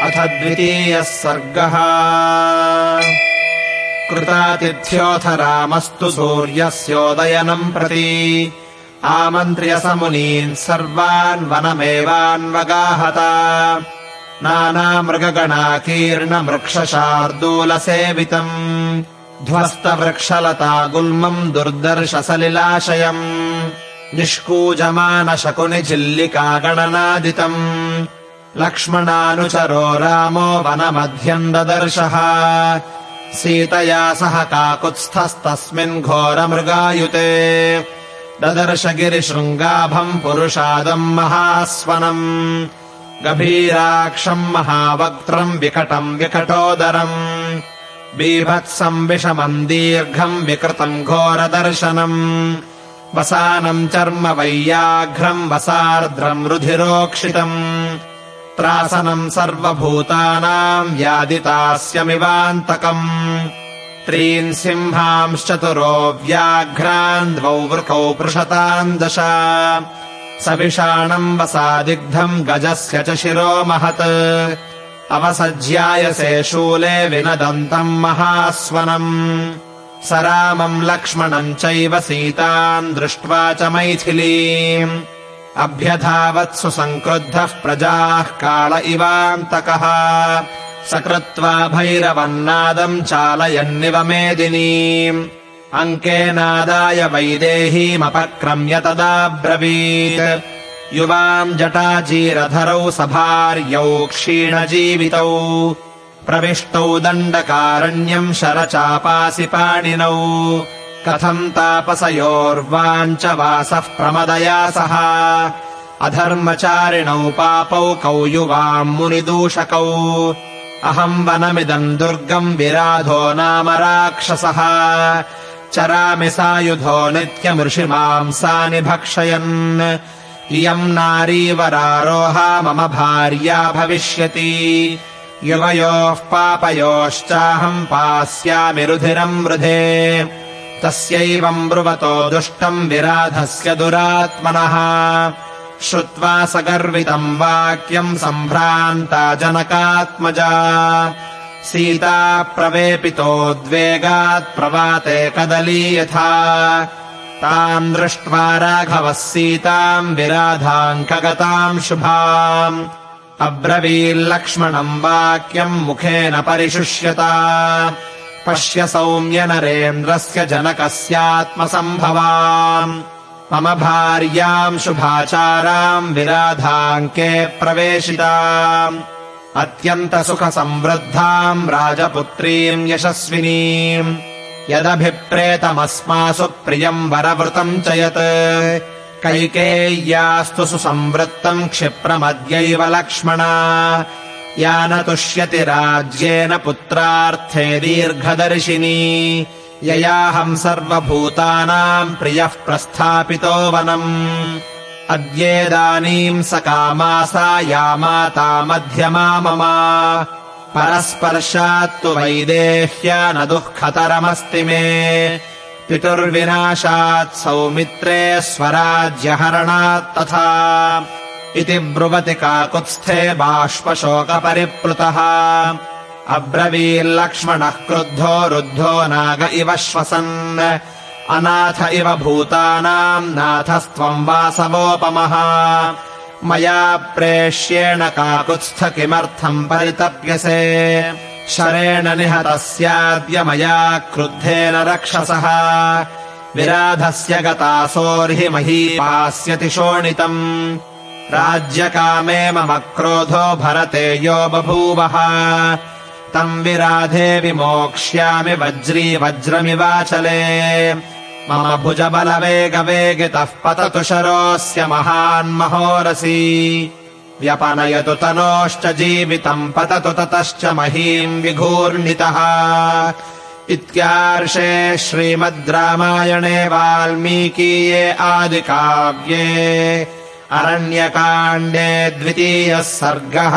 अथ द्वितीयः सर्गः। कृतातिथ्योऽथ रामस्तु सूर्यस्योदयनम् प्रति। आमन्त्र्य समुनीन् सर्वान् वनमेवान्वगाहत। नानामृगगणाकीर्णमृक्षशार्दूलसेवितम्। ध्वस्तवृक्षलता गुल्मम् दुर्दर्शसलिलाशयम्। निष्कूजमानशकुनिचिल्लिकागणनादितम् लक्ष्मणानुचरो रामो वनमध्यम् ददर्शः सीतया सह काकुत्स्थस्तस्मिन् घोरमृगायुते। ददर्श गिरिशृङ्गाभम् पुरुषादम् महास्वनम्। गभीराक्षम् महावक्त्रम् विकटम् विकटोदरम्। बीभत्सम् विषमम् दीर्घम् विकृतम् घोरदर्शनम्। वसानम् चर्म वैयाघ्रम् वसार्द्रम् रुधिरोक्षितम् त्रासनम् सर्वभूतानाम् व्यादितास्यमिवान्तकम्। त्रीन् सिंहांश्चतुरो व्याघ्रान् द्वौ वृकौ पृषताम् दश। सविषाणम् वसादिग्धम् गजस्य च शिरो महत्। अवसज्यायसे शूले विनदन्तम् महास्वनम्। स रामम् लक्ष्मणम् चैव सीताम् दृष्ट्वा च मैथिलीम् अभ्यधावत्सु सङ्क्रुद्धः प्रजाः काल इवान्तकः। सकृत्वा भैरवन्नादम् चालयन्निव मेदिनीम्। अङ्केनादाय वैदेहीमपक्रम्य तदाब्रवीत्। युवाम् जटाचीरधरौ सभार्यौ क्षीणजीवितौ। प्रविष्टौ दण्डकारण्यम् शरचापासि पाणिनौ कथम् तापसयोर्वाञ्च वासः प्रमदया सह। अधर्मचारिणौ पापौ कौ युवाम् मुनिदूषकौ। अहम् वनमिदम् दुर्गम् विराधो नाम राक्षसः। चरामि सायुधो नित्यमृषिमांसानि भक्षयन् इयम् नारीवरारोहा मम भार्या भविष्यति। युवयोः पापयोश्चाहम् पास्यामि रुधिरम् वृधे तस्यैवम् ब्रुवतो दुष्टम् विराधस्य दुरात्मनः। श्रुत्वा सगर्वितम् वाक्यम् सम्भ्रान्ता जनकात्मजा। सीता प्रवेपितोद्वेगात् प्रवाते कदली यथा। ताम् दृष्ट्वा राघवः सीताम् विराधाङ्कगताम् शुभाम्। अब्रवील्लक्ष्मणम् वाक्यम् मुखेन परिशुष्यता पश्य सौम्य नरेन्द्रस्य जनकस्यात्मसम्भवाम्। मम भार्याम् शुभाचाराम् विराधाङ्के प्रवेशिता अत्यन्तसुखसंवृद्धाम् राजपुत्रीम् यशस्विनीम्। यदभिप्रेतमस्मासु प्रियम् वरवृतम् च यत्। कैकेय्यास्तु सुसंवृत्तम् क्षिप्रमद्यैव लक्ष्मणा या न तुष्यति राज्येन पुत्रार्थे दीर्घदर्शिनी। ययाहम् सर्वभूतानाम् प्रियः प्रस्थापितो वनम्। अद्येदानीम् स कामासा या माता मध्यमा मम परस्पर्शात्तु वैदेह्या न दुःखतरमस्ति मे। पितुर्विनाशात् सौमित्रे स्वराज्यहरणात् तथा इति ब्रुवति काकुत्स्थे बाष्पशोकपरिप्लुतः। अब्रवील्लक्ष्मणः क्रुद्धो रुद्धो नाग इव श्वसन्। अनाथ इव भूतानाम् नाथस्त्वम् वासवोपमः। मया प्रेष्येण काकुत्स्थ किमर्थम् परितप्यसे। शरेण निहतस्याद्य मया क्रुद्धेन रक्षसः। विराधस्य गतासोर्हि मही पास्यति शोणितम् राज्यकामे मम क्रोधो भरते यो बभूवः। तम् विराधे विमोक्ष्यामि वज्री वज्रमिवाचले मम भुजबलवेगवेगितः पततु शरोऽस्य महान्महोरसी व्यपनयतु तनोश्च जीवितम् पततु ततश्च महीम् विघूर्णितः। इत्यार्षे श्रीमद् रामायणे वाल्मीकीये आदिकाव्ये अरण्यकाण्डे द्वितीयः सर्गः